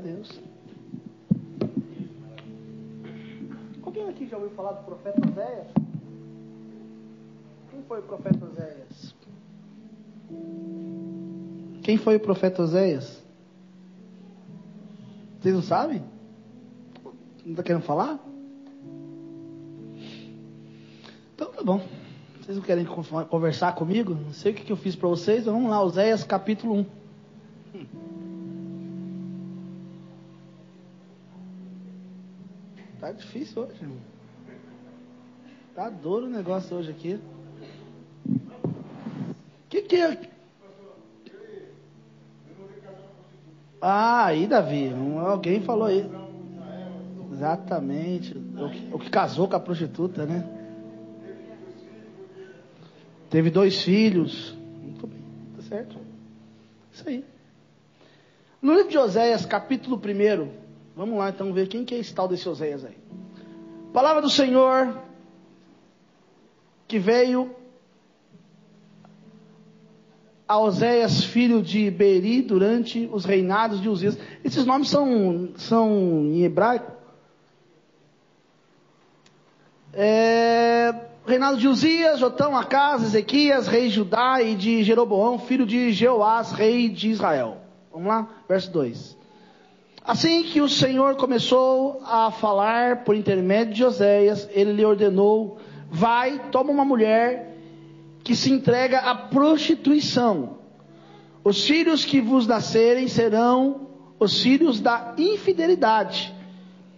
Deus. Alguém aqui já ouviu falar do profeta Oséias? Quem foi o profeta Oséias? Quem foi o profeta Oséias? Vocês não sabem? Não está querendo falar? Então tá bom. Vocês não querem conversar comigo? Não sei o que, que eu fiz para vocês. Vamos lá, Oséias capítulo 1. Tá difícil hoje, irmão. Tá duro o negócio hoje aqui. O que, que é? Ah, aí, Davi. Alguém falou aí. Exatamente. O que, o que casou com a prostituta, né? Teve dois filhos. Muito bem, tá certo. Isso aí. No livro de Oséias, capítulo 1. Vamos lá então ver quem que é esse tal desse Oséias aí. Palavra do Senhor que veio a Oséias, filho de Beri, durante os reinados de Uzias. Esses nomes são, são em hebraico. É, reinado de Uzias, Jotão, Acas, Ezequias, rei de Judá e de Jeroboão, filho de Jeoás, rei de Israel. Vamos lá, verso 2. Assim que o Senhor começou a falar por intermédio de Oséias, ele lhe ordenou: Vai, toma uma mulher que se entrega à prostituição. Os filhos que vos nascerem serão os filhos da infidelidade,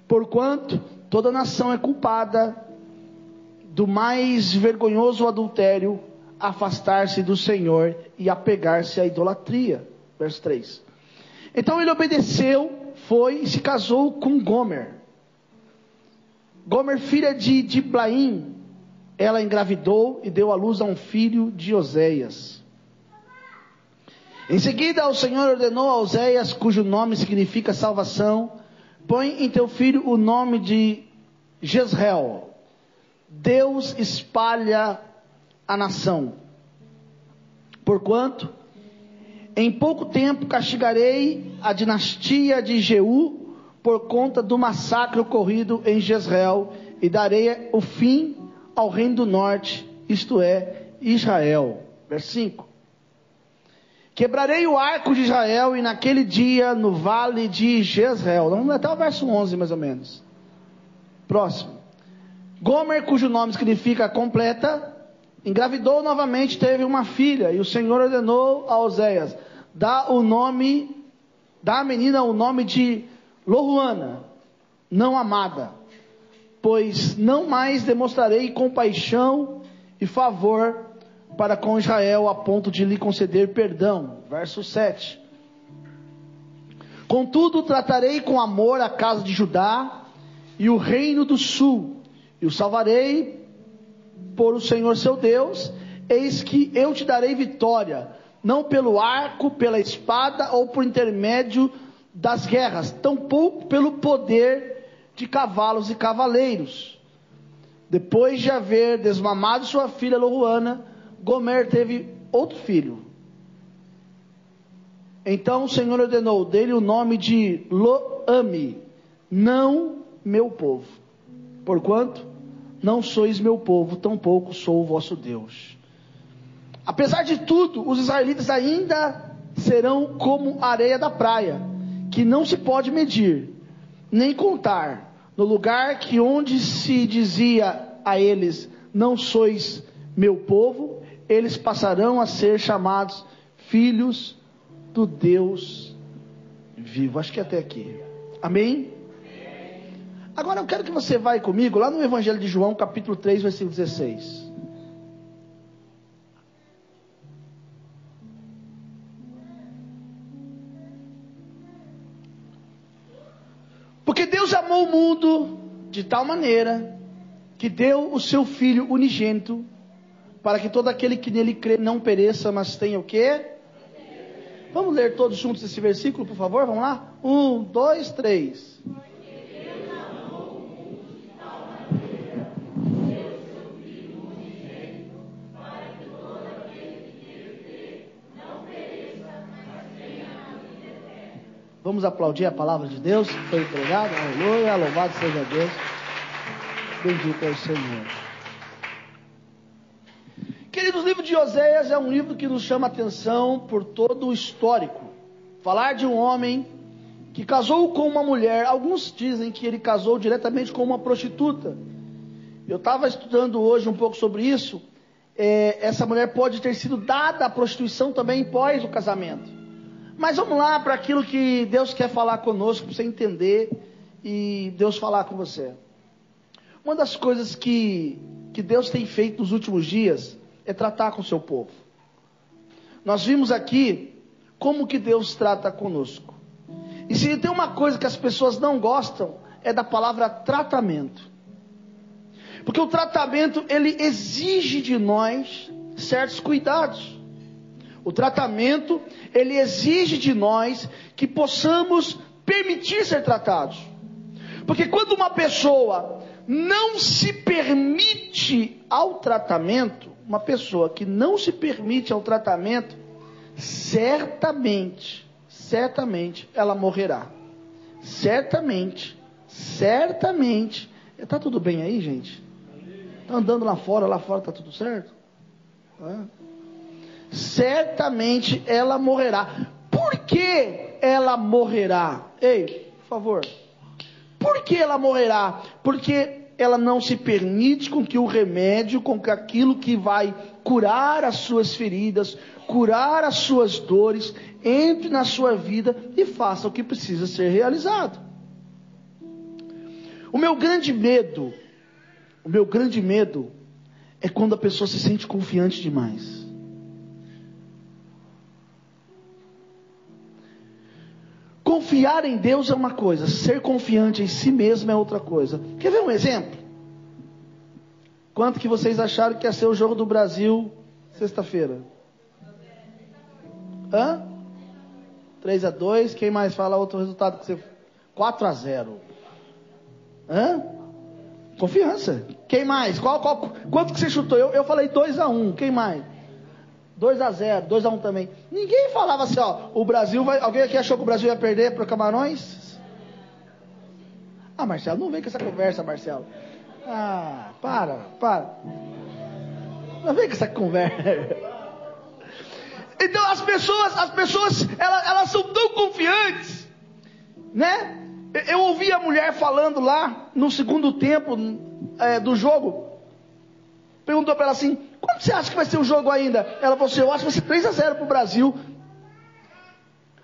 porquanto toda nação é culpada do mais vergonhoso adultério, afastar-se do Senhor e apegar-se à idolatria. Verso 3. Então ele obedeceu foi e se casou com Gomer. Gomer, filha de Diblaim, ela engravidou e deu à luz a um filho de Oséias. Em seguida, o Senhor ordenou a Oséias, cujo nome significa salvação, põe em teu filho o nome de Jezreel. Deus espalha a nação. Porquanto em pouco tempo castigarei a dinastia de Jeú por conta do massacre ocorrido em Jezreel e darei o fim ao reino do norte, isto é, Israel. Versículo 5. Quebrarei o arco de Israel e naquele dia no vale de Jezreel. Vamos até o verso 11 mais ou menos. Próximo. Gomer, cujo nome significa completa, Engravidou novamente, teve uma filha, e o Senhor ordenou a Oséias: dá o nome, dá à menina o nome de Lohuana, não amada, pois não mais demonstrarei compaixão e favor para com Israel a ponto de lhe conceder perdão. Verso 7. Contudo, tratarei com amor a casa de Judá e o reino do sul, e o salvarei por o Senhor seu Deus, eis que eu te darei vitória, não pelo arco, pela espada ou por intermédio das guerras, tampouco pelo poder de cavalos e cavaleiros. Depois de haver desmamado sua filha Loruana, Gomer teve outro filho. Então o Senhor ordenou dele o nome de Loami, não meu povo. Porquanto não sois meu povo, tampouco sou o vosso Deus. Apesar de tudo, os israelitas ainda serão como areia da praia, que não se pode medir, nem contar, no lugar que onde se dizia a eles, não sois meu povo, eles passarão a ser chamados filhos do Deus vivo. Acho que até aqui. Amém? Agora eu quero que você vá comigo lá no Evangelho de João, capítulo 3, versículo 16. Porque Deus amou o mundo de tal maneira que deu o seu Filho unigênito para que todo aquele que nele crê não pereça, mas tenha o quê? Vamos ler todos juntos esse versículo, por favor? Vamos lá? Um, dois, três. Vamos aplaudir a palavra de Deus que foi entregada. Aleluia, louvado seja Deus. Bendito é o Senhor. Queridos, o livro de Oséias é um livro que nos chama atenção por todo o histórico. Falar de um homem que casou com uma mulher, alguns dizem que ele casou diretamente com uma prostituta. Eu estava estudando hoje um pouco sobre isso. É, essa mulher pode ter sido dada à prostituição também pós o casamento. Mas vamos lá para aquilo que Deus quer falar conosco, para você entender e Deus falar com você. Uma das coisas que, que Deus tem feito nos últimos dias é tratar com o seu povo. Nós vimos aqui como que Deus trata conosco. E se tem uma coisa que as pessoas não gostam, é da palavra tratamento. Porque o tratamento, ele exige de nós certos cuidados. O tratamento, ele exige de nós que possamos permitir ser tratados. Porque quando uma pessoa não se permite ao tratamento, uma pessoa que não se permite ao tratamento, certamente, certamente ela morrerá. Certamente, certamente. Está tudo bem aí, gente? Está andando lá fora, lá fora está tudo certo? Certamente ela morrerá. Por que ela morrerá? Ei, por favor. Por que ela morrerá? Porque ela não se permite com que o remédio, com que aquilo que vai curar as suas feridas, curar as suas dores, entre na sua vida e faça o que precisa ser realizado. O meu grande medo, o meu grande medo é quando a pessoa se sente confiante demais. Confiar em Deus é uma coisa, ser confiante em si mesmo é outra coisa. Quer ver um exemplo? Quanto que vocês acharam que ia ser o jogo do Brasil sexta-feira? Hã? 3 a 2 Quem mais fala outro resultado que você. 4 a 0 Hã? Confiança. Quem mais? Qual, qual, quanto que você chutou? Eu, eu falei 2 a 1 Quem mais? 2 a 0 2 a 1 também. Ninguém falava assim, ó, o Brasil vai. Alguém aqui achou que o Brasil ia perder para Camarões? Ah, Marcelo, não vem com essa conversa, Marcelo. Ah, para, para. Não vem com essa conversa. Então as pessoas, as pessoas, elas, elas são tão confiantes, né? Eu ouvi a mulher falando lá no segundo tempo é, do jogo. Perguntou para ela assim: quanto você acha que vai ser o jogo ainda? Ela falou assim: eu acho que vai ser 3 a 0 para o Brasil.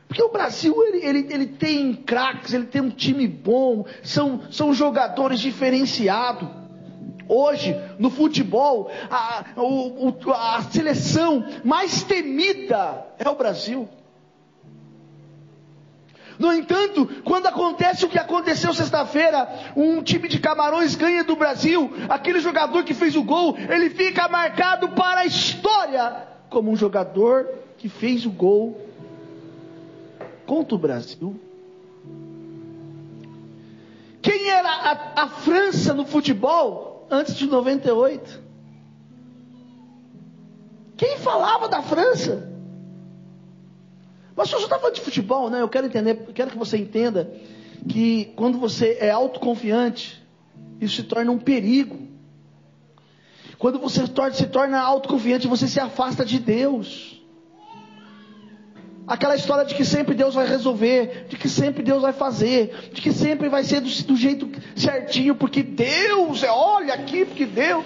Porque o Brasil ele, ele, ele tem craques, ele tem um time bom, são, são jogadores diferenciados. Hoje, no futebol, a, o, a seleção mais temida é o Brasil. No entanto, quando acontece o que aconteceu sexta-feira, um time de Camarões ganha do Brasil, aquele jogador que fez o gol, ele fica marcado para a história como um jogador que fez o gol contra o Brasil. Quem era a, a França no futebol antes de 98? Quem falava da França? Mas o está falando de futebol, né? Eu quero entender, quero que você entenda que quando você é autoconfiante, isso se torna um perigo. Quando você se torna autoconfiante, você se afasta de Deus. Aquela história de que sempre Deus vai resolver, de que sempre Deus vai fazer, de que sempre vai ser do, do jeito certinho, porque Deus é, olha aqui, porque Deus,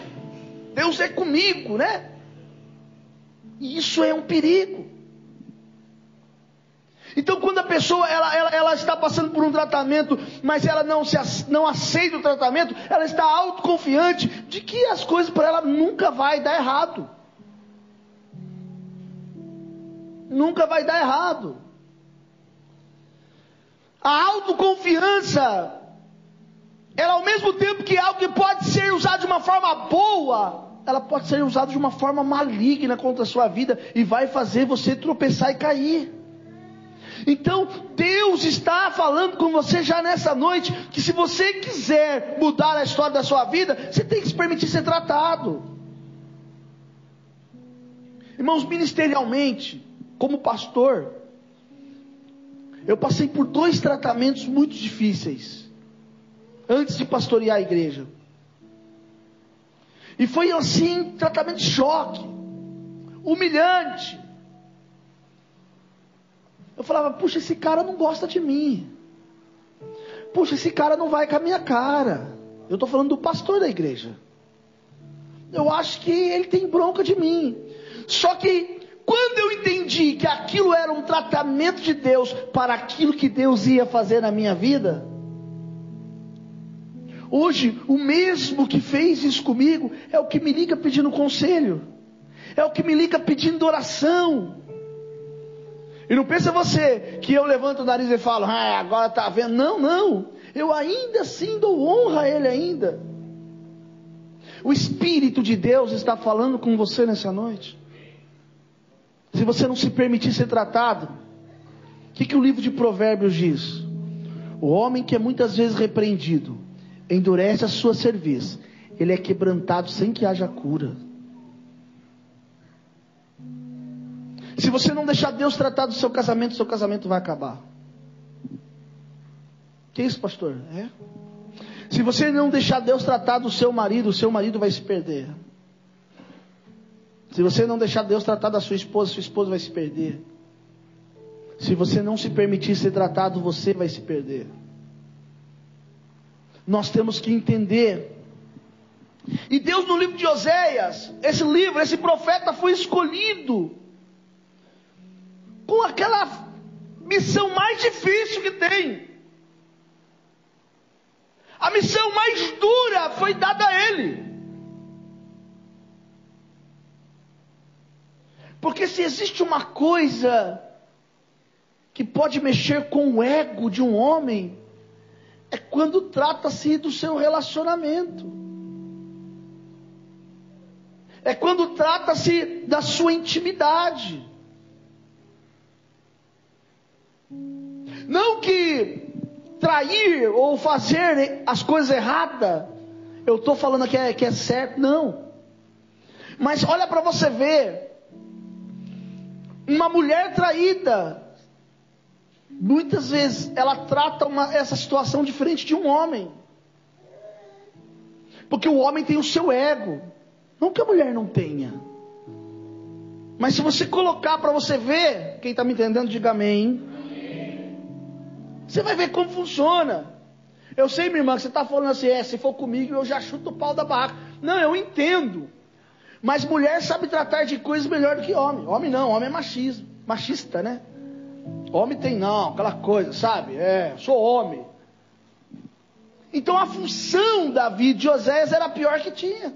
Deus é comigo, né? E isso é um perigo. Então, quando a pessoa ela, ela, ela, está passando por um tratamento, mas ela não, se, não aceita o tratamento, ela está autoconfiante de que as coisas para ela nunca vai dar errado. Nunca vai dar errado. A autoconfiança, ela ao mesmo tempo que é algo que pode ser usado de uma forma boa, ela pode ser usada de uma forma maligna contra a sua vida e vai fazer você tropeçar e cair. Então, Deus está falando com você já nessa noite que se você quiser mudar a história da sua vida, você tem que se permitir ser tratado. Irmãos, ministerialmente, como pastor, Eu passei por dois tratamentos muito difíceis antes de pastorear a igreja. E foi assim, tratamento de choque, humilhante. Eu falava, puxa, esse cara não gosta de mim. Puxa, esse cara não vai com a minha cara. Eu estou falando do pastor da igreja. Eu acho que ele tem bronca de mim. Só que quando eu entendi que aquilo era um tratamento de Deus para aquilo que Deus ia fazer na minha vida, hoje o mesmo que fez isso comigo é o que me liga pedindo conselho, é o que me liga pedindo oração. E não pensa você que eu levanto o nariz e falo, ah, agora está vendo. Não, não. Eu ainda assim dou honra a Ele ainda. O Espírito de Deus está falando com você nessa noite. Se você não se permitir ser tratado, o que, que o livro de Provérbios diz? O homem que é muitas vezes repreendido, endurece a sua cerviz, ele é quebrantado sem que haja cura. Se você não deixar Deus tratar do seu casamento, seu casamento vai acabar. Que isso, pastor? É? Se você não deixar Deus tratar do seu marido, o seu marido vai se perder. Se você não deixar Deus tratar da sua esposa, sua esposa vai se perder. Se você não se permitir ser tratado, você vai se perder. Nós temos que entender. E Deus no livro de Oséias, esse livro, esse profeta foi escolhido com aquela missão mais difícil que tem. A missão mais dura foi dada a ele. Porque se existe uma coisa que pode mexer com o ego de um homem, é quando trata-se do seu relacionamento. É quando trata-se da sua intimidade. Não que trair ou fazer as coisas erradas, eu estou falando que é, que é certo, não. Mas olha para você ver, uma mulher traída, muitas vezes ela trata uma, essa situação diferente de um homem. Porque o homem tem o seu ego. Não que a mulher não tenha. Mas se você colocar para você ver, quem está me entendendo, diga amém. Você vai ver como funciona. Eu sei, minha irmã, que você está falando assim, é, se for comigo eu já chuto o pau da barraca. Não, eu entendo. Mas mulher sabe tratar de coisas melhor do que homem. Homem não, homem é machismo, machista, né? Homem tem não, aquela coisa, sabe? É, sou homem. Então a função da vida de Oséias era a pior que tinha.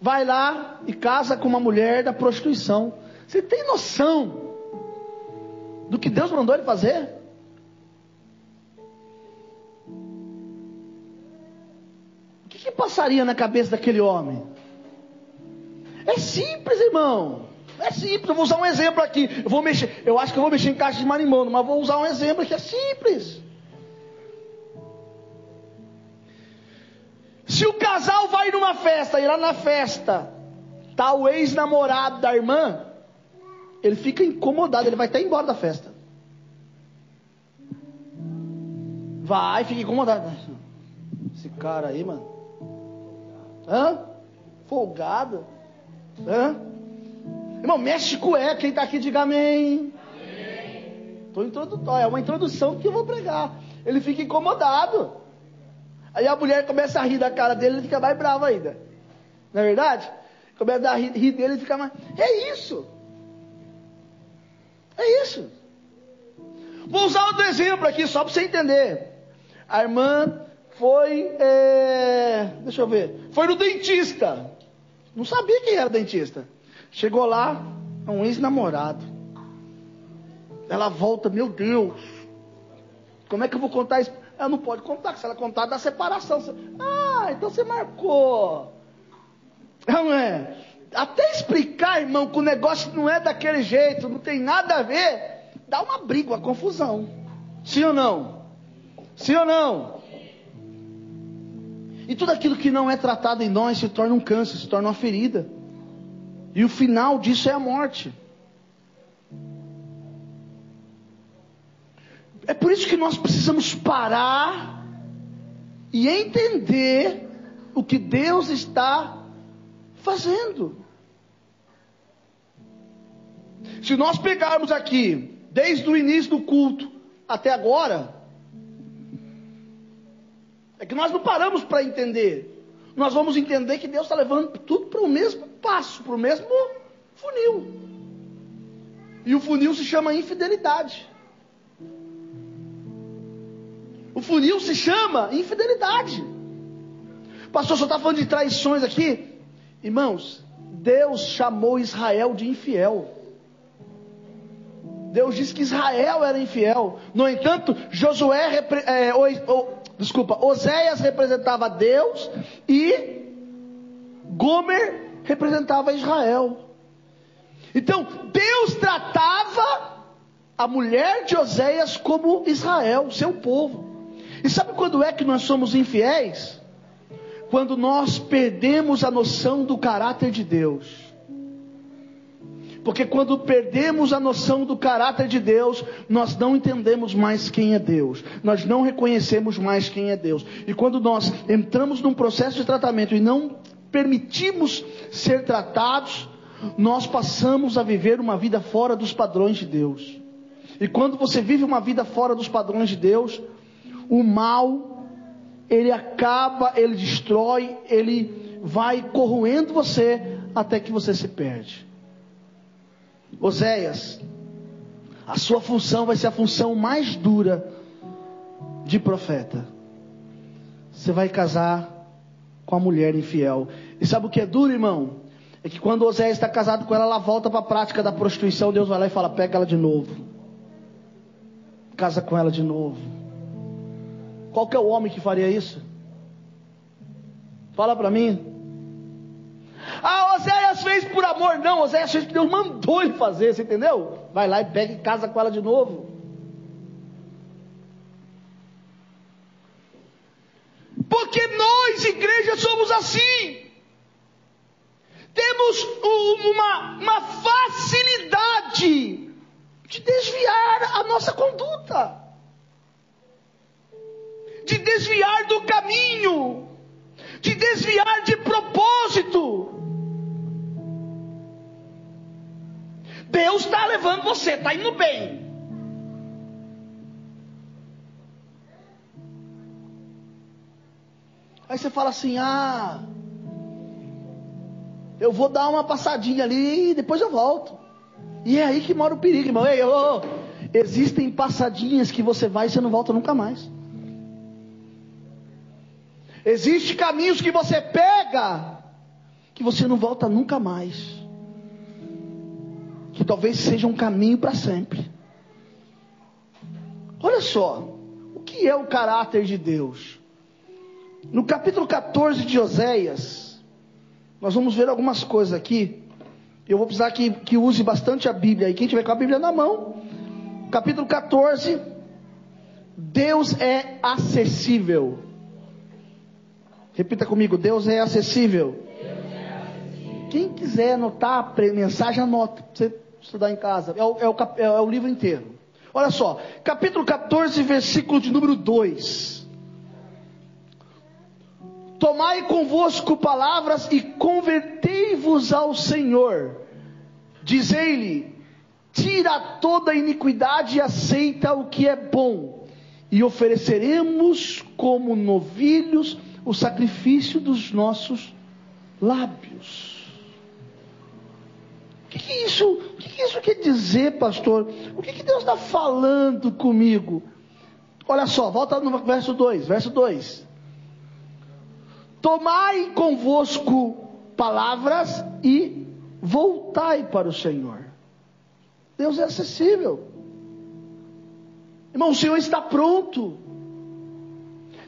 Vai lá e casa com uma mulher da prostituição. Você tem noção do que Deus mandou ele fazer? que passaria na cabeça daquele homem? É simples, irmão. É simples. Eu vou usar um exemplo aqui. Eu vou mexer. Eu acho que eu vou mexer em caixa de marimbondo, mas vou usar um exemplo que é simples. Se o casal vai numa festa e lá na festa tá o ex-namorado da irmã, ele fica incomodado, ele vai até embora da festa. Vai, fica incomodado. Esse cara aí, mano. Hã? Folgada? Hã? Irmão, mexe cueca. Quem está aqui, diga amém. Tô introdutório, é uma introdução que eu vou pregar. Ele fica incomodado. Aí a mulher começa a rir da cara dele, ele fica mais bravo ainda. Não é verdade? Começa a rir, rir dele, ele fica mais. É isso. É isso. Vou usar outro exemplo aqui, só para você entender. A irmã foi. É, deixa eu ver. Foi no dentista. Não sabia quem era dentista. Chegou lá, um ex-namorado. Ela volta, meu Deus. Como é que eu vou contar isso? Ela não pode contar, se ela contar da separação. Ah, então você marcou. Não é? Até explicar, irmão, que o negócio não é daquele jeito, não tem nada a ver, dá uma briga, uma confusão. Sim ou não? Sim ou não? E tudo aquilo que não é tratado em nós se torna um câncer, se torna uma ferida. E o final disso é a morte. É por isso que nós precisamos parar e entender o que Deus está fazendo. Se nós pegarmos aqui, desde o início do culto até agora, é que nós não paramos para entender. Nós vamos entender que Deus está levando tudo para o mesmo passo, para o mesmo funil. E o funil se chama infidelidade. O funil se chama infidelidade. Pastor, só está falando de traições aqui. Irmãos, Deus chamou Israel de infiel. Deus disse que Israel era infiel. No entanto, Josué, é, o, o, desculpa, Oséias representava Deus e Gomer representava Israel. Então, Deus tratava a mulher de Oséias como Israel, seu povo. E sabe quando é que nós somos infiéis? Quando nós perdemos a noção do caráter de Deus. Porque quando perdemos a noção do caráter de Deus, nós não entendemos mais quem é Deus. Nós não reconhecemos mais quem é Deus. E quando nós entramos num processo de tratamento e não permitimos ser tratados, nós passamos a viver uma vida fora dos padrões de Deus. E quando você vive uma vida fora dos padrões de Deus, o mal, ele acaba, ele destrói, ele vai corroendo você até que você se perde. Oséias, a sua função vai ser a função mais dura de profeta. Você vai casar com a mulher infiel. E sabe o que é duro, irmão? É que quando Oséias está casado com ela, ela volta para a prática da prostituição. Deus vai lá e fala: pega ela de novo. Casa com ela de novo. Qual é o homem que faria isso? Fala para mim. Ah, Oséias fez por amor. Não, Oséias fez porque Deus mandou ele fazer, você entendeu? Vai lá e pega e casa com ela de novo. Porque nós, igreja, somos assim. Temos uma, uma facilidade de desviar a nossa conduta de desviar do caminho, de desviar de propósito. Deus está levando você, está indo bem. Aí você fala assim: ah, eu vou dar uma passadinha ali e depois eu volto. E é aí que mora o perigo, irmão. Ei, oh, existem passadinhas que você vai e você não volta nunca mais. Existem caminhos que você pega que você não volta nunca mais. Que talvez seja um caminho para sempre. Olha só, o que é o caráter de Deus? No capítulo 14 de Oséias, nós vamos ver algumas coisas aqui. Eu vou precisar que, que use bastante a Bíblia. E quem tiver com a Bíblia na mão, capítulo 14, Deus é acessível. Repita comigo: Deus é acessível. Quem quiser anotar a mensagem, anota. Pra você estudar em casa. É o, é, o, é o livro inteiro. Olha só, capítulo 14, versículo de número 2. Tomai convosco palavras e convertei-vos ao Senhor. Dizei-lhe: tira toda iniquidade e aceita o que é bom, e ofereceremos como novilhos o sacrifício dos nossos lábios. O que, que isso, o que, que, isso quer dizer, pastor? O que, que Deus está falando comigo? Olha só, volta no verso 2, verso 2. Tomai convosco palavras e voltai para o Senhor. Deus é acessível. Irmão, o Senhor está pronto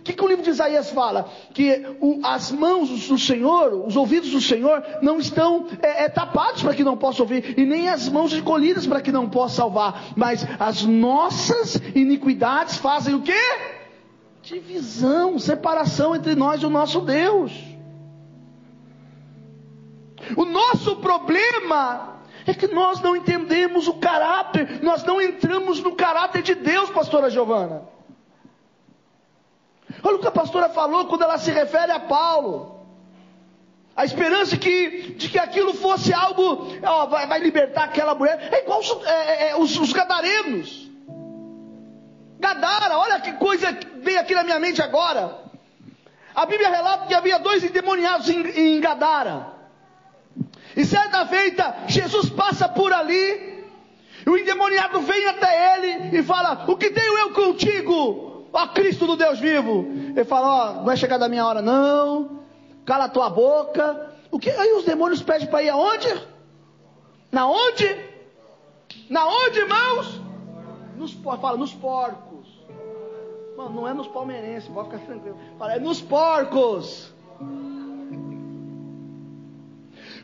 que, que o livro de Isaías fala? Que o, as mãos do Senhor, os ouvidos do Senhor, não estão é, é, tapados para que não possa ouvir, e nem as mãos encolhidas para que não possa salvar, mas as nossas iniquidades fazem o que? Divisão, separação entre nós e o nosso Deus. O nosso problema é que nós não entendemos o caráter, nós não entramos no caráter de Deus, pastora Giovana. Olha o que a pastora falou quando ela se refere a Paulo. A esperança que, de que aquilo fosse algo, ó, vai, vai, libertar aquela mulher, é igual os, é, é, os, os gadarenos. Gadara, olha que coisa veio aqui na minha mente agora. A Bíblia relata que havia dois endemoniados em, em Gadara. E certa feita, Jesus passa por ali, e o endemoniado vem até ele e fala: O que tenho eu contigo, ó Cristo do Deus vivo? Ele fala: Ó, não é chegada a minha hora, não. Cala a tua boca. O que? Aí os demônios pedem para ir aonde? Na onde? Na onde, irmãos? Nos, fala, nos porcos. Mano, não é nos palmeirenses, pode ficar tranquilo. Fala, é nos porcos.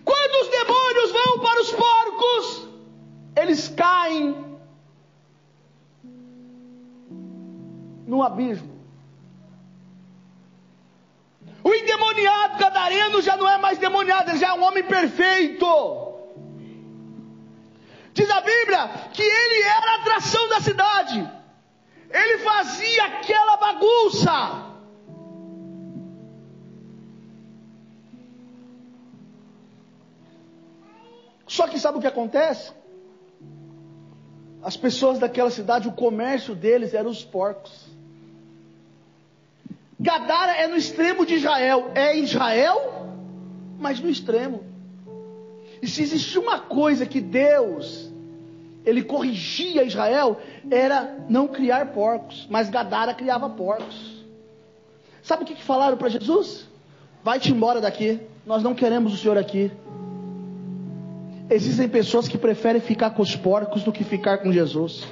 Quando os demônios vão para os porcos, eles caem no abismo. O endemoniado gadareno já não é mais demoniado, ele já é um homem perfeito. Diz a Bíblia que ele era a atração da cidade. Ele fazia aquela bagunça. Só que sabe o que acontece? As pessoas daquela cidade, o comércio deles eram os porcos. Gadara é no extremo de Israel, é Israel, mas no extremo. E se existia uma coisa que Deus, ele corrigia Israel, era não criar porcos, mas Gadara criava porcos. Sabe o que, que falaram para Jesus? Vai-te embora daqui, nós não queremos o Senhor aqui. Existem pessoas que preferem ficar com os porcos do que ficar com Jesus.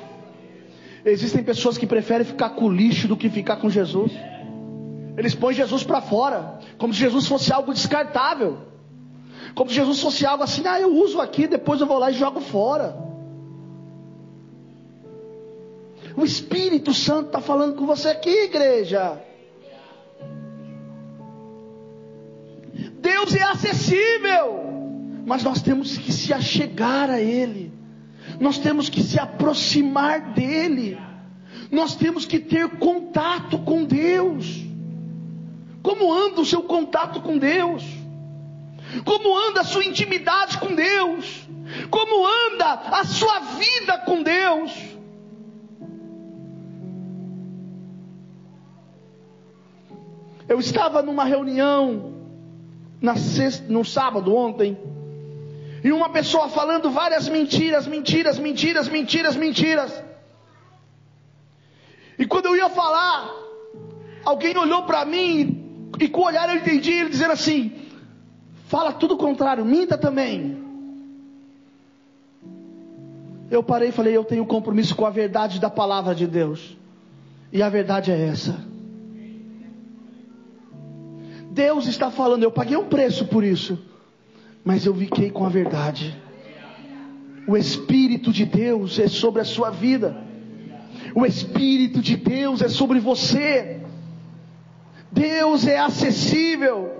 Existem pessoas que preferem ficar com o lixo do que ficar com Jesus. Eles põem Jesus para fora, como se Jesus fosse algo descartável. Como se Jesus fosse algo assim, ah, eu uso aqui, depois eu vou lá e jogo fora. O Espírito Santo está falando com você aqui, igreja. Deus é acessível mas nós temos que se achegar a Ele, nós temos que se aproximar dEle, nós temos que ter contato com Deus. Como anda o seu contato com Deus? Como anda a sua intimidade com Deus? Como anda a sua vida com Deus? Eu estava numa reunião sexta, no sábado ontem, e uma pessoa falando várias mentiras, mentiras, mentiras, mentiras, mentiras. E quando eu ia falar, alguém olhou para mim e com o olhar eu entendi ele dizendo assim: fala tudo o contrário, minta também. Eu parei e falei: eu tenho compromisso com a verdade da palavra de Deus. E a verdade é essa. Deus está falando, eu paguei um preço por isso mas eu fiquei com a verdade. O Espírito de Deus é sobre a sua vida. O Espírito de Deus é sobre você. Deus é acessível.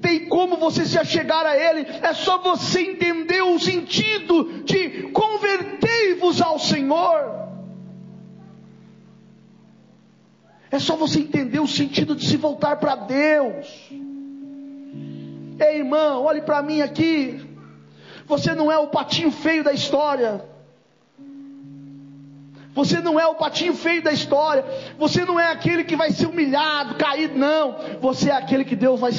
Tem como você se achegar a Ele, é só você entender o sentido de convertei-vos ao Senhor. É só você entender o sentido de se voltar para Deus. Ei, irmão, olhe para mim aqui. Você não é o patinho feio da história. Você não é o patinho feio da história. Você não é aquele que vai ser humilhado, caído, não. Você é aquele que Deus vai,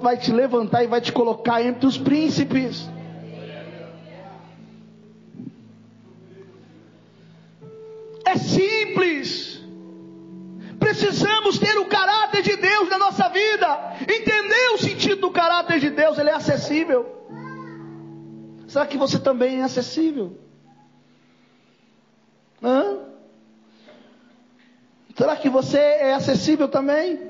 vai te levantar e vai te colocar entre os príncipes. É simples. Precisamos ter o caráter de Deus na nossa vida. Entender o sentido do caráter de Deus, ele é acessível. Será que você também é acessível? Hã? Será que você é acessível também?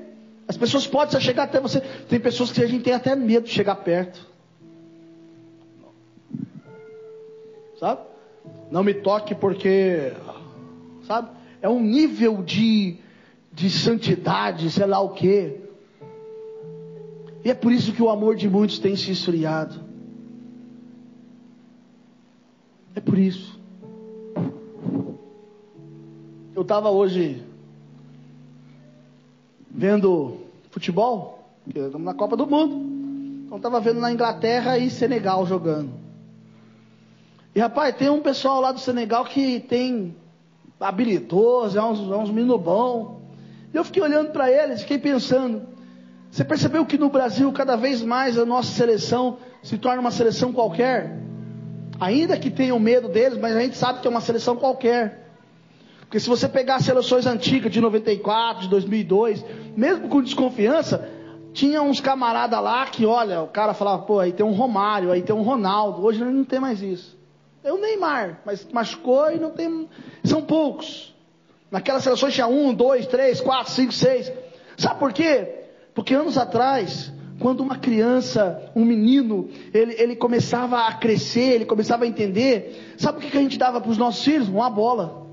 As pessoas podem chegar até você. Tem pessoas que a gente tem até medo de chegar perto. Sabe? Não me toque porque. Sabe? É um nível de, de santidade, sei lá o que. E é por isso que o amor de muitos tem se esfriado. É por isso. Eu estava hoje vendo futebol, estamos na Copa do Mundo. Então estava vendo na Inglaterra e Senegal jogando. E rapaz, tem um pessoal lá do Senegal que tem habilidoso, é uns, é uns eu fiquei olhando para eles, fiquei pensando. Você percebeu que no Brasil cada vez mais a nossa seleção se torna uma seleção qualquer? Ainda que tenham medo deles, mas a gente sabe que é uma seleção qualquer. Porque se você pegar as seleções antigas de 94, de 2002, mesmo com desconfiança, tinha uns camaradas lá que, olha, o cara falava, pô, aí tem um Romário, aí tem um Ronaldo. Hoje não tem mais isso. É o Neymar, mas machucou e não tem. São poucos. Naquelas seleções tinha um, dois, três, quatro, cinco, seis. Sabe por quê? Porque anos atrás, quando uma criança, um menino, ele, ele começava a crescer, ele começava a entender, sabe o que, que a gente dava para os nossos filhos? Uma bola.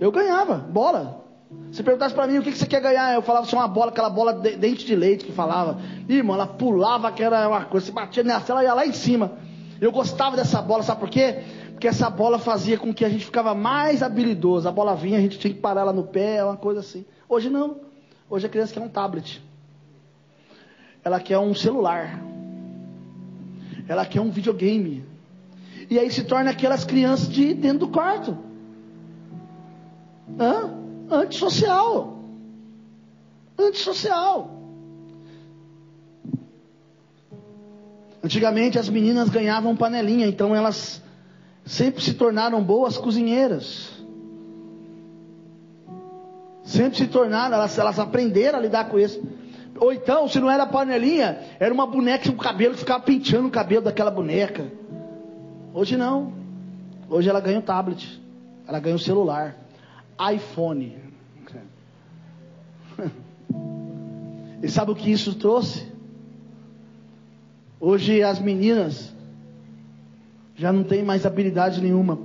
Eu ganhava, bola. Se perguntasse para mim o que, que você quer ganhar, eu falava assim, uma bola, aquela bola de, dente de leite que falava. Ih, mano, ela pulava que era uma coisa, se batia nessa, ela ia lá em cima. Eu gostava dessa bola, sabe por quê? Porque essa bola fazia com que a gente ficava mais habilidoso. A bola vinha, a gente tinha que parar ela no pé, uma coisa assim. Hoje não. Hoje a criança quer um tablet. Ela quer um celular. Ela quer um videogame. E aí se torna aquelas crianças de dentro do quarto. Hã? Antissocial. Antissocial. Antigamente as meninas ganhavam panelinha, então elas sempre se tornaram boas cozinheiras. Sempre se tornaram, elas, elas aprenderam a lidar com isso. Ou então, se não era panelinha, era uma boneca com cabelo ficava penteando o cabelo daquela boneca. Hoje não. Hoje ela ganha um tablet. Ela ganha um celular. iPhone. E sabe o que isso trouxe? Hoje as meninas já não têm mais habilidade nenhuma.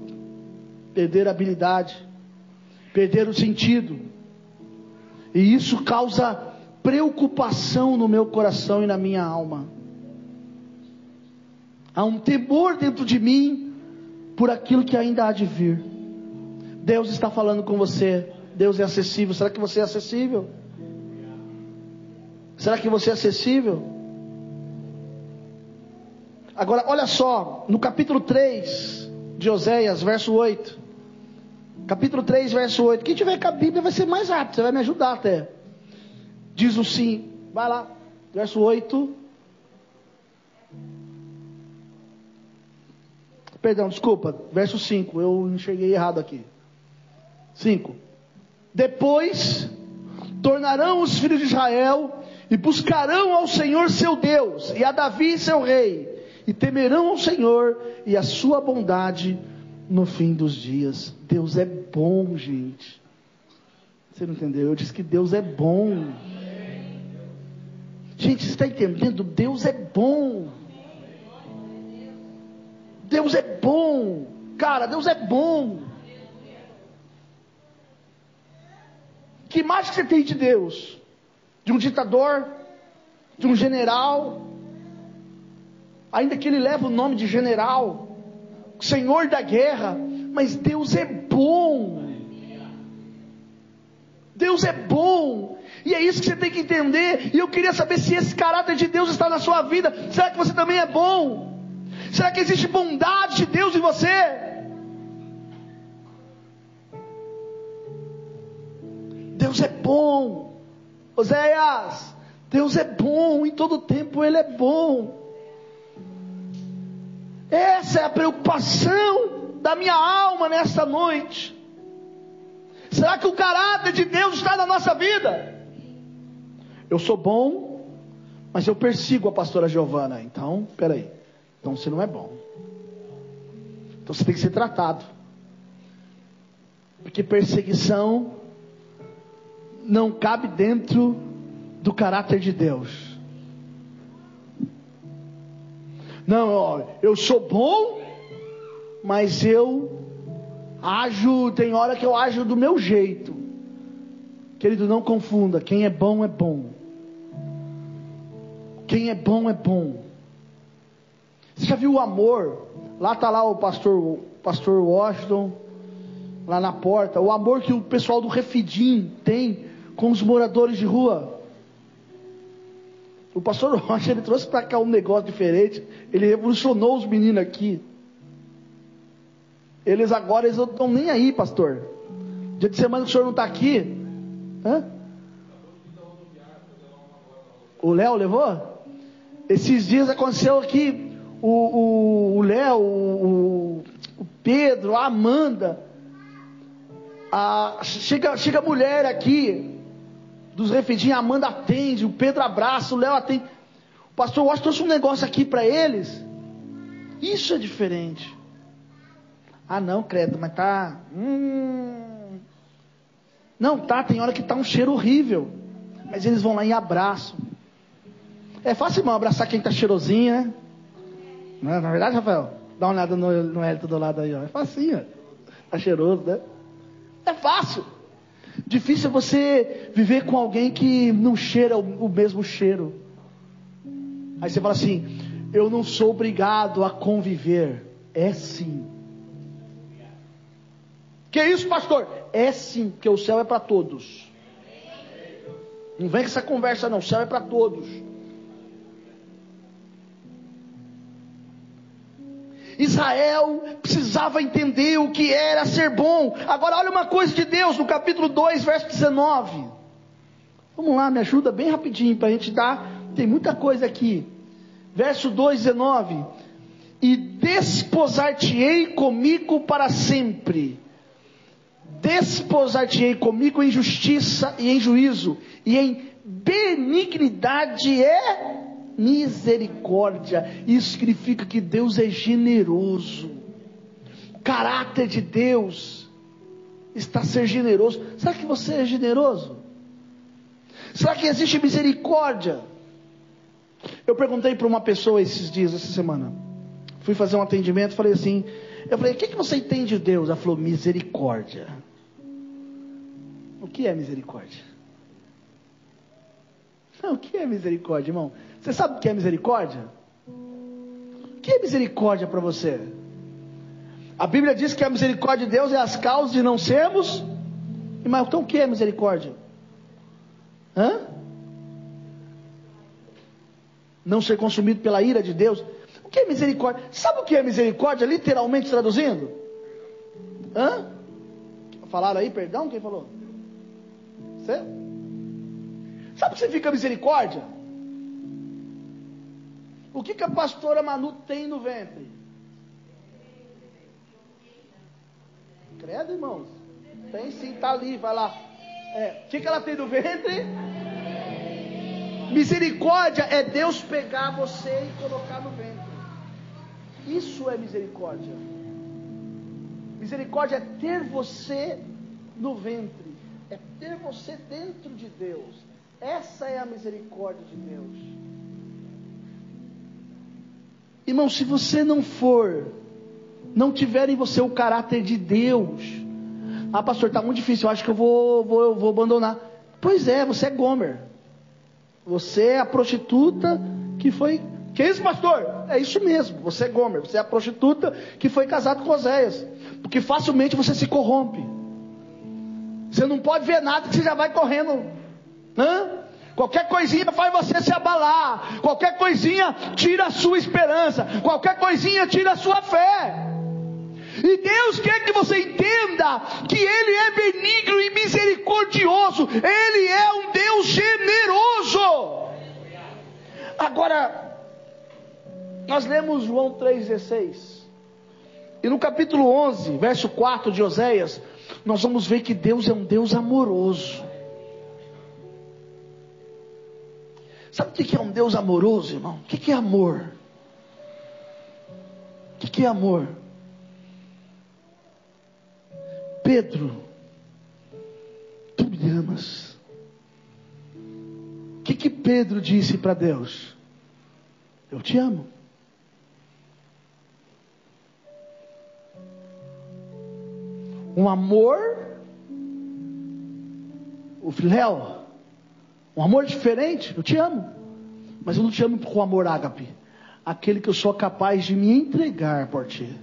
Perderam a habilidade. Perderam o sentido. E isso causa preocupação no meu coração e na minha alma. Há um temor dentro de mim por aquilo que ainda há de vir. Deus está falando com você. Deus é acessível. Será que você é acessível? Será que você é acessível? Agora, olha só, no capítulo 3 de Oséias, verso 8. Capítulo 3, verso 8. Quem tiver com a Bíblia vai ser mais rápido, você vai me ajudar até. Diz o sim. Vai lá, verso 8. Perdão, desculpa, verso 5. Eu enxerguei errado aqui. 5. Depois tornarão os filhos de Israel e buscarão ao Senhor seu Deus e a Davi seu rei e temerão ao Senhor e a sua bondade no fim dos dias. Deus é bom, gente. Você não entendeu? Eu disse que Deus é bom. Gente, você está entendendo? Deus é bom. Deus é bom. Cara, Deus é bom. Que imagem você tem de Deus? De um ditador? De um general? ainda que ele leve o nome de general, senhor da guerra, mas Deus é bom. Deus é bom. E é isso que você tem que entender. E eu queria saber se esse caráter de Deus está na sua vida. Será que você também é bom? Será que existe bondade de Deus em você? Deus é bom. Oséias, Deus é bom, em todo tempo Ele é bom. Essa é a preocupação da minha alma nesta noite. Será que o caráter de Deus está na nossa vida? Eu sou bom, mas eu persigo a pastora Giovana. Então, peraí. Então você não é bom. Então você tem que ser tratado. Porque perseguição não cabe dentro do caráter de Deus. Não, ó, eu sou bom, mas eu ajo, tem hora que eu ajo do meu jeito. Querido, não confunda, quem é bom é bom. Quem é bom é bom. Você já viu o amor? Lá está lá o pastor, o pastor Washington, lá na porta. O amor que o pessoal do Refidim tem com os moradores de rua. O pastor Rocha, ele trouxe para cá um negócio diferente. Ele revolucionou os meninos aqui. Eles agora eles não estão nem aí, pastor. Dia de semana o senhor não está aqui. Hã? O Léo levou? Esses dias aconteceu aqui. O Léo, o, o, Pedro, a Amanda. A, chega, chega a mulher aqui dos refeitinhos, a Amanda atende, o Pedro abraça, o Léo atende. O pastor Washington trouxe um negócio aqui para eles. Isso é diferente. Ah, não, credo, mas tá. Hum... Não, tá, tem hora que tá um cheiro horrível. Mas eles vão lá e abraçam. É fácil, irmão, abraçar quem tá cheirosinho, né? Não é, na verdade, Rafael? Dá uma olhada no, no Hélito do lado aí, ó. É facinho, tá cheiroso, né? É fácil. Difícil é você viver com alguém que não cheira o, o mesmo cheiro. Aí você fala assim: Eu não sou obrigado a conviver. É sim. Que isso, pastor? É sim, porque o céu é para todos. Não vem com essa conversa, não. O céu é para todos. Israel precisava entender o que era ser bom. Agora, olha uma coisa de Deus no capítulo 2, verso 19. Vamos lá, me ajuda bem rapidinho para a gente dar. Tem muita coisa aqui. Verso 2, 19. E desposar-te-ei comigo para sempre desposar-te-ei comigo em justiça e em juízo, e em benignidade e misericórdia. Isso significa que Deus é generoso. Caráter de Deus está ser generoso. Será que você é generoso? Será que existe misericórdia? Eu perguntei para uma pessoa esses dias, essa semana. Fui fazer um atendimento, falei assim, eu falei, o que, que você entende de Deus? Ela falou, misericórdia. O que é misericórdia? Não, o que é misericórdia, irmão? Você sabe o que é misericórdia? O que é misericórdia para você? A Bíblia diz que a misericórdia de Deus é as causas de não sermos. Mas então o que é misericórdia? Hã? Não ser consumido pela ira de Deus. O que é misericórdia? Sabe o que é misericórdia, literalmente traduzindo? Hã? Falaram aí, perdão? Quem falou? Você? Sabe o que significa misericórdia? O que, que a pastora Manu tem no ventre? Credo, irmãos. Tem sim, está ali, vai lá. É, o que, que ela tem no ventre? Misericórdia é Deus pegar você e colocar no ventre. Isso é misericórdia. Misericórdia é ter você no ventre, é ter você dentro de Deus. Essa é a misericórdia de Deus. Irmão, se você não for, não tiver em você o caráter de Deus, ah, pastor, está muito difícil, eu acho que eu vou, vou, vou abandonar. Pois é, você é Gomer. Você é a prostituta que foi. Que isso, pastor? É isso mesmo, você é Gomer. Você é a prostituta que foi casado com Oséias. Porque facilmente você se corrompe. Você não pode ver nada que você já vai correndo. Hã? Qualquer coisinha faz você se abalar. Qualquer coisinha tira a sua esperança. Qualquer coisinha tira a sua fé. E Deus quer que você entenda que Ele é benigno e misericordioso. Ele é um Deus generoso. Agora, nós lemos João 3,16. E no capítulo 11, verso 4 de Oséias, nós vamos ver que Deus é um Deus amoroso. Sabe o que é um Deus amoroso, irmão? O que é amor? O que é amor? Pedro, tu me amas. O que, que Pedro disse para Deus? Eu te amo. Um amor, o filéu, um amor diferente, eu te amo. Mas eu não te amo com amor ágape. Aquele que eu sou capaz de me entregar por ti.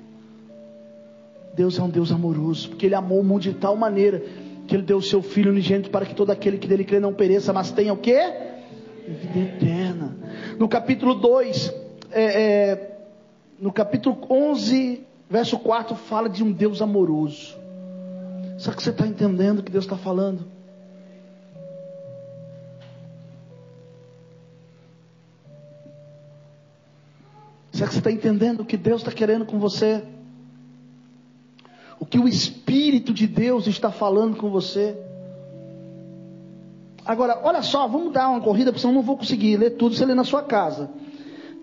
Deus é um Deus amoroso, porque Ele amou o mundo de tal maneira que Ele deu o seu Filho unigênito para que todo aquele que dele crê não pereça, mas tenha o quê? Vida eterna. No capítulo 2, é, é, no capítulo 11, verso 4, fala de um Deus amoroso. Será que você está entendendo o que Deus está falando? Será que você está entendendo o que Deus está querendo com você? O que o Espírito de Deus está falando com você? Agora, olha só, vamos dar uma corrida, porque senão não vou conseguir ler tudo, você lê na sua casa.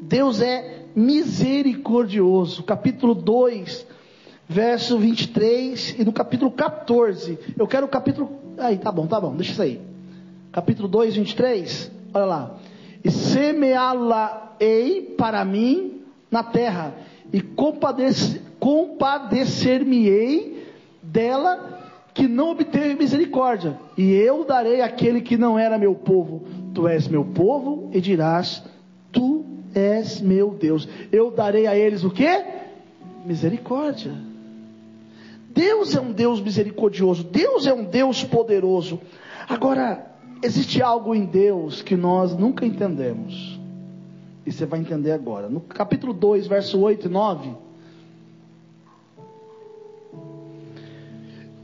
Deus é misericordioso. Capítulo 2, verso 23 e no capítulo 14. Eu quero o capítulo. Aí, tá bom, tá bom, deixa isso aí. Capítulo 2, 23. Olha lá. E semeá-la-ei para mim na terra, e compadecer-me-ei dela que não obteve misericórdia, e eu darei àquele que não era meu povo, tu és meu povo, e dirás, tu és meu Deus. Eu darei a eles o que? Misericórdia. Deus é um Deus misericordioso, Deus é um Deus poderoso. Agora, existe algo em Deus que nós nunca entendemos. E você vai entender agora. No capítulo 2, verso 8 e 9.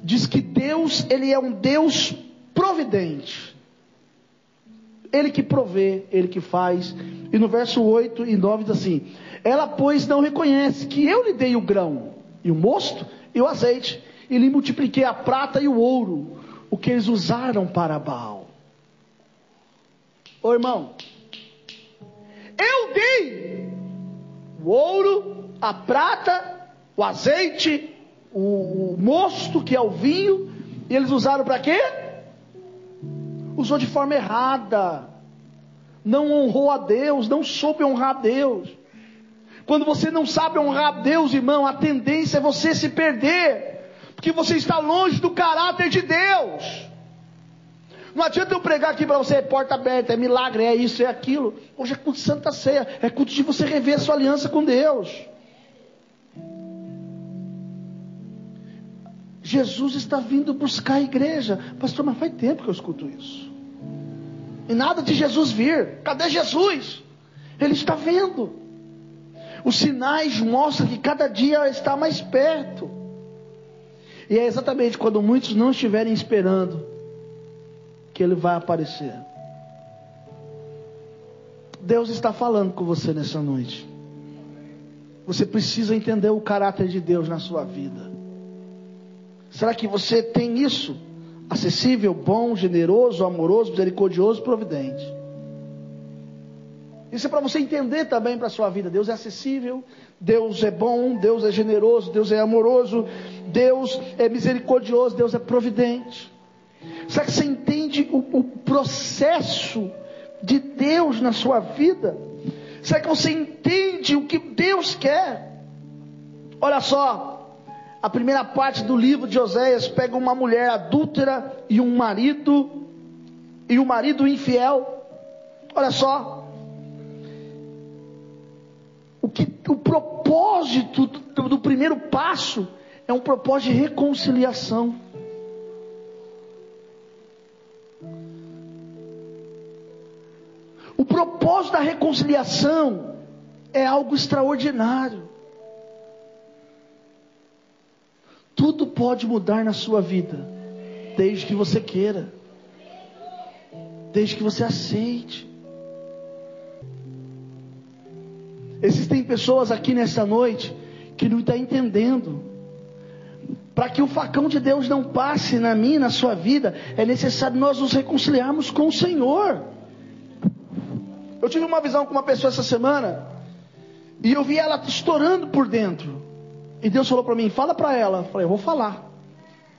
Diz que Deus, Ele é um Deus providente. Ele que provê, Ele que faz. E no verso 8 e 9 diz assim: Ela, pois, não reconhece que eu lhe dei o grão, e o mosto, e o azeite, e lhe multipliquei a prata e o ouro, o que eles usaram para Baal. Ô irmão, eu dei o ouro, a prata, o azeite, o, o mosto, que é o vinho, e eles usaram para quê? Usou de forma errada. Não honrou a Deus, não soube honrar a Deus. Quando você não sabe honrar a Deus, irmão, a tendência é você se perder, porque você está longe do caráter de Deus. Não adianta eu pregar aqui para você, é porta aberta, é milagre, é isso, é aquilo. Hoje é culto de Santa Ceia, é culto de você rever a sua aliança com Deus. Jesus está vindo buscar a igreja. Pastor, mas faz tempo que eu escuto isso. E nada de Jesus vir. Cadê Jesus? Ele está vendo. Os sinais mostram que cada dia está mais perto. E é exatamente quando muitos não estiverem esperando que ele vai aparecer. Deus está falando com você nessa noite. Você precisa entender o caráter de Deus na sua vida. Será que você tem isso? Acessível, bom, generoso, amoroso, misericordioso, providente. Isso é para você entender também para a sua vida. Deus é acessível, Deus é bom, Deus é generoso, Deus é amoroso, Deus é misericordioso, Deus é providente. Será que você entende o, o processo de Deus na sua vida? Será que você entende o que Deus quer? Olha só, a primeira parte do livro de Oséias pega uma mulher adúltera e um marido, e o um marido infiel. Olha só, o, que, o propósito do, do primeiro passo é um propósito de reconciliação. Da reconciliação é algo extraordinário. Tudo pode mudar na sua vida, desde que você queira, desde que você aceite. Existem pessoas aqui nessa noite que não estão entendendo. Para que o facão de Deus não passe na minha, na sua vida, é necessário nós nos reconciliarmos com o Senhor. Eu tive uma visão com uma pessoa essa semana e eu vi ela estourando por dentro. E Deus falou para mim: fala para ela. Eu falei: eu vou falar.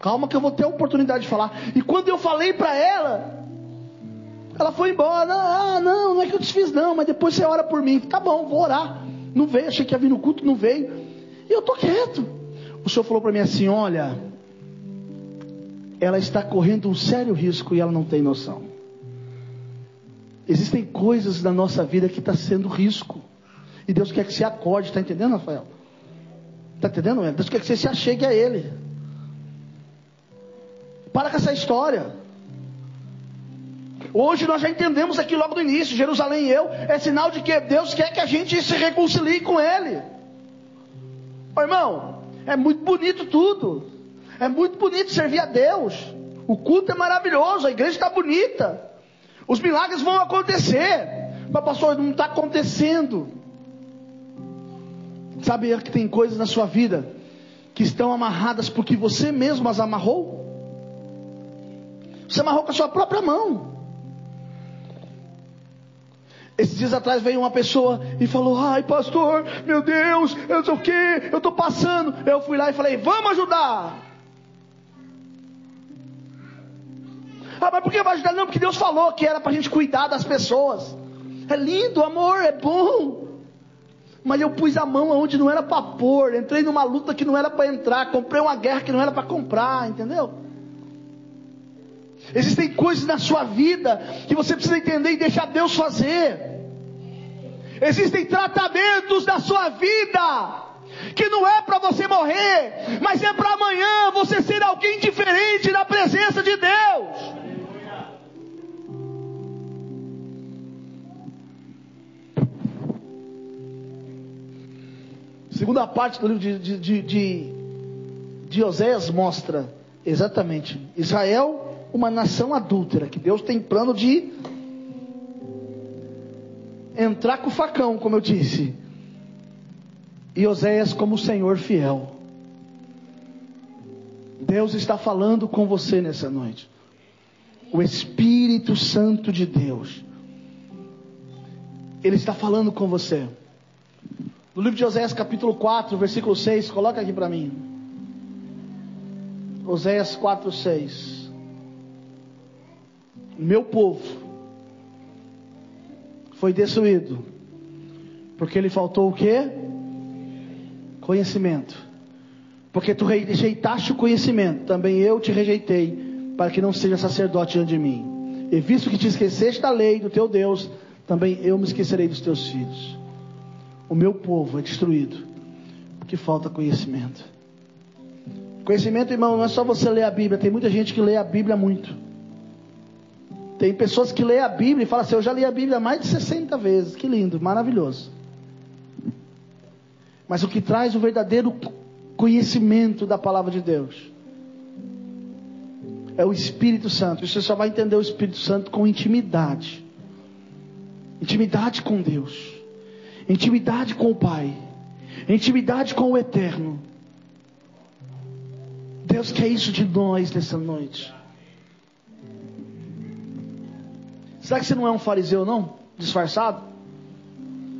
Calma que eu vou ter a oportunidade de falar. E quando eu falei para ela, ela foi embora. Ah, não, não é que eu desfiz não, mas depois você ora por mim. Tá bom, vou orar. Não veio, achei que ia vir no culto, não veio. E eu tô quieto. O Senhor falou para mim assim: olha, ela está correndo um sério risco e ela não tem noção. Existem coisas na nossa vida que está sendo risco. E Deus quer que você acorde, está entendendo, Rafael? Está entendendo? Deus quer que você se achegue a Ele. Para com essa história. Hoje nós já entendemos aqui logo do início, Jerusalém e eu, é sinal de que Deus quer que a gente se reconcilie com Ele. Ô, irmão, é muito bonito tudo. É muito bonito servir a Deus. O culto é maravilhoso, a igreja está bonita. Os milagres vão acontecer. Mas pastor, não está acontecendo. Sabe que tem coisas na sua vida que estão amarradas porque você mesmo as amarrou? Você amarrou com a sua própria mão. Esses dias atrás veio uma pessoa e falou: Ai, pastor, meu Deus, eu sei o que, eu estou passando. Eu fui lá e falei: Vamos ajudar. Ah, mas por que vai ajudar? Não, porque Deus falou que era para a gente cuidar das pessoas. É lindo, amor, é bom. Mas eu pus a mão onde não era para pôr. Entrei numa luta que não era para entrar. Comprei uma guerra que não era para comprar, entendeu? Existem coisas na sua vida que você precisa entender e deixar Deus fazer. Existem tratamentos na sua vida que não é para você morrer, mas é para amanhã você ser alguém diferente na presença de Deus. Segunda parte do livro de, de, de, de, de Oséias mostra exatamente Israel uma nação adúltera, que Deus tem plano de entrar com o facão, como eu disse. E Oséias como Senhor fiel. Deus está falando com você nessa noite. O Espírito Santo de Deus. Ele está falando com você. No livro de Oséias, capítulo 4, versículo 6, coloca aqui para mim. Oséias 4, 6 meu povo foi destruído porque lhe faltou o que? Conhecimento. Porque tu rejeitaste o conhecimento, também eu te rejeitei, para que não seja sacerdote diante de mim. E visto que te esqueceste da lei do teu Deus, também eu me esquecerei dos teus filhos. O meu povo é destruído porque falta conhecimento. Conhecimento, irmão, não é só você ler a Bíblia, tem muita gente que lê a Bíblia muito. Tem pessoas que lêem a Bíblia e falam assim: Eu já li a Bíblia mais de 60 vezes. Que lindo, maravilhoso. Mas o que traz o verdadeiro conhecimento da palavra de Deus é o Espírito Santo. Você só vai entender o Espírito Santo com intimidade intimidade com Deus, intimidade com o Pai, intimidade com o Eterno. Deus quer isso de nós nessa noite. Será que você não é um fariseu, não? Disfarçado?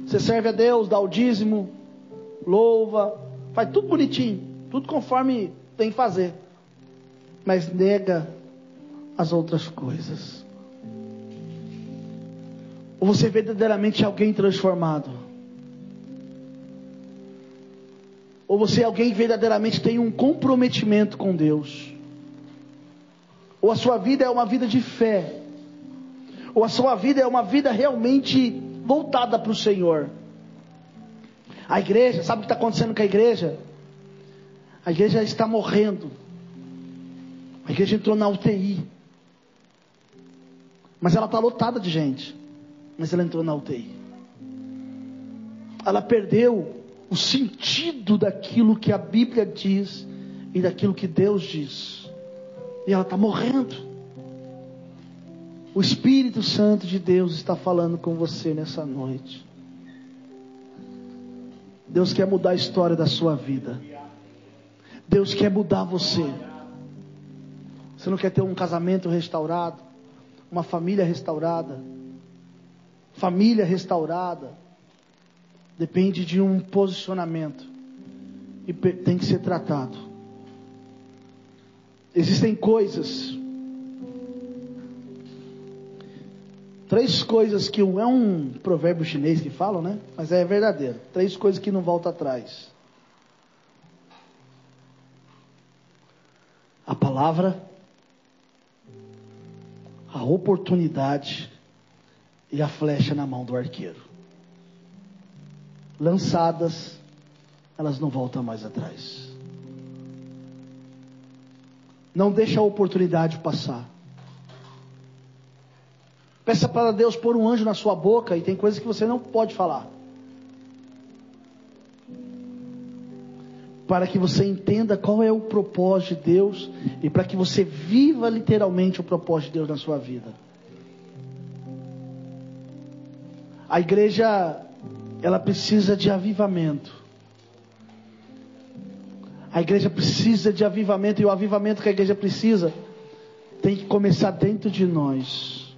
Você serve a Deus, dá o dízimo, louva, faz tudo bonitinho, tudo conforme tem que fazer, mas nega as outras coisas. Ou você verdadeiramente é alguém transformado? Ou você é alguém que verdadeiramente tem um comprometimento com Deus? Ou a sua vida é uma vida de fé? ou a sua vida é uma vida realmente voltada para o Senhor. A igreja, sabe o que está acontecendo com a igreja? A igreja está morrendo. A igreja entrou na UTI. Mas ela está lotada de gente. Mas ela entrou na UTI. Ela perdeu o sentido daquilo que a Bíblia diz e daquilo que Deus diz. E ela está morrendo. O Espírito Santo de Deus está falando com você nessa noite. Deus quer mudar a história da sua vida. Deus quer mudar você. Você não quer ter um casamento restaurado, uma família restaurada, família restaurada. Depende de um posicionamento e tem que ser tratado. Existem coisas Três coisas que é um provérbio chinês que falam, né? Mas é verdadeiro. Três coisas que não voltam atrás. A palavra, a oportunidade e a flecha na mão do arqueiro. Lançadas, elas não voltam mais atrás. Não deixa a oportunidade passar. Peça para Deus pôr um anjo na sua boca e tem coisas que você não pode falar. Para que você entenda qual é o propósito de Deus e para que você viva literalmente o propósito de Deus na sua vida. A igreja, ela precisa de avivamento. A igreja precisa de avivamento e o avivamento que a igreja precisa tem que começar dentro de nós.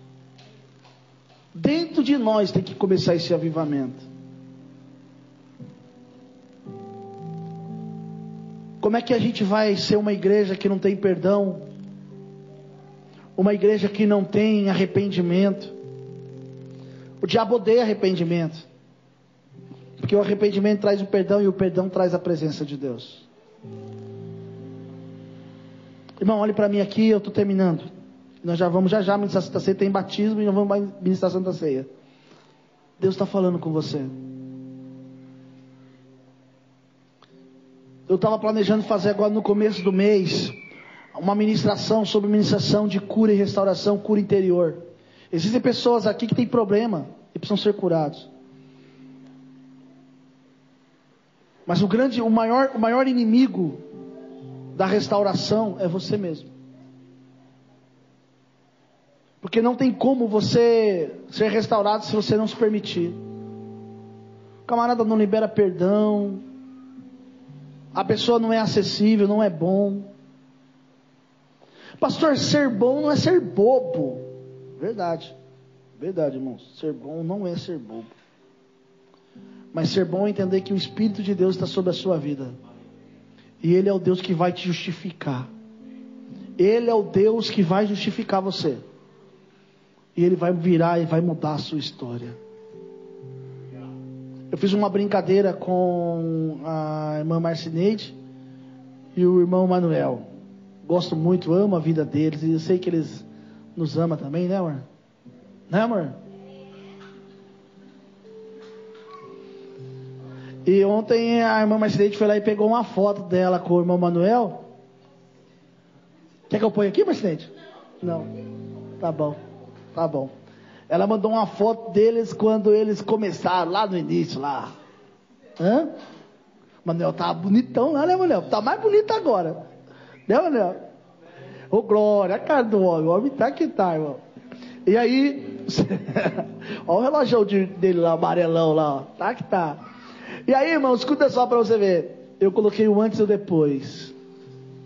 Dentro de nós tem que começar esse avivamento. Como é que a gente vai ser uma igreja que não tem perdão? Uma igreja que não tem arrependimento? O diabo odeia arrependimento. Porque o arrependimento traz o perdão e o perdão traz a presença de Deus. Irmão, olhe para mim aqui, eu estou terminando. Nós já vamos já já ministrar Santa Ceia, tem batismo e nós vamos ministrar Santa Ceia. Deus está falando com você. Eu estava planejando fazer agora no começo do mês uma ministração sobre ministração de cura e restauração, cura interior. Existem pessoas aqui que têm problema e precisam ser curados. Mas o grande, o maior, o maior inimigo da restauração é você mesmo. Porque não tem como você ser restaurado se você não se permitir. O camarada não libera perdão. A pessoa não é acessível, não é bom. Pastor, ser bom não é ser bobo. Verdade. Verdade, irmãos. Ser bom não é ser bobo. Mas ser bom é entender que o Espírito de Deus está sobre a sua vida. E Ele é o Deus que vai te justificar. Ele é o Deus que vai justificar você. E ele vai virar e vai mudar a sua história. Eu fiz uma brincadeira com a irmã Marcineide e o irmão Manuel. Gosto muito, amo a vida deles e eu sei que eles nos amam também, né, amor? Né, amor? E ontem a irmã Marcineide foi lá e pegou uma foto dela com o irmão Manuel. Quer que eu ponha aqui, Marcineide? Não. Tá bom. Tá bom. Ela mandou uma foto deles quando eles começaram, lá no início, lá. Hã? Manuel tá bonitão lá, né, Manuel? Tá mais bonito agora. Né, Manuel? Ô, Glória, a cara do homem. O homem tá que tá, irmão. E aí, olha o relógio dele lá, amarelão lá. Tá que tá. E aí, irmão, escuta só para você ver. Eu coloquei o antes e o depois.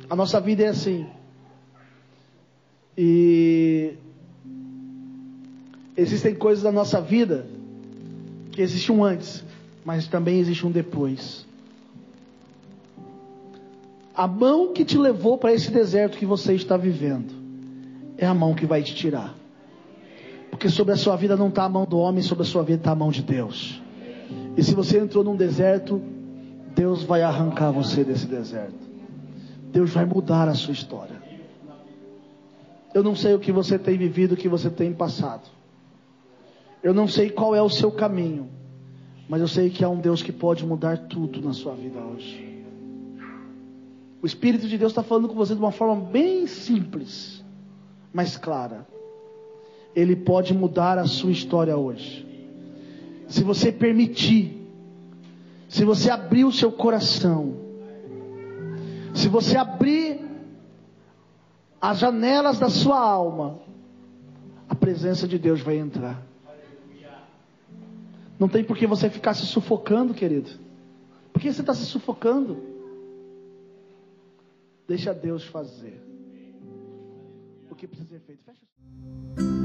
A nossa vida é assim. E Existem coisas da nossa vida que existe um antes, mas também existe um depois. A mão que te levou para esse deserto que você está vivendo é a mão que vai te tirar. Porque sobre a sua vida não está a mão do homem, sobre a sua vida está a mão de Deus. E se você entrou num deserto, Deus vai arrancar você desse deserto. Deus vai mudar a sua história. Eu não sei o que você tem vivido, o que você tem passado. Eu não sei qual é o seu caminho, mas eu sei que há um Deus que pode mudar tudo na sua vida hoje. O Espírito de Deus está falando com você de uma forma bem simples, mas clara. Ele pode mudar a sua história hoje. Se você permitir, se você abrir o seu coração, se você abrir as janelas da sua alma, a presença de Deus vai entrar. Não tem por que você ficar se sufocando, querido. Por que você está se sufocando? Deixa Deus fazer o que precisa ser feito. Fecha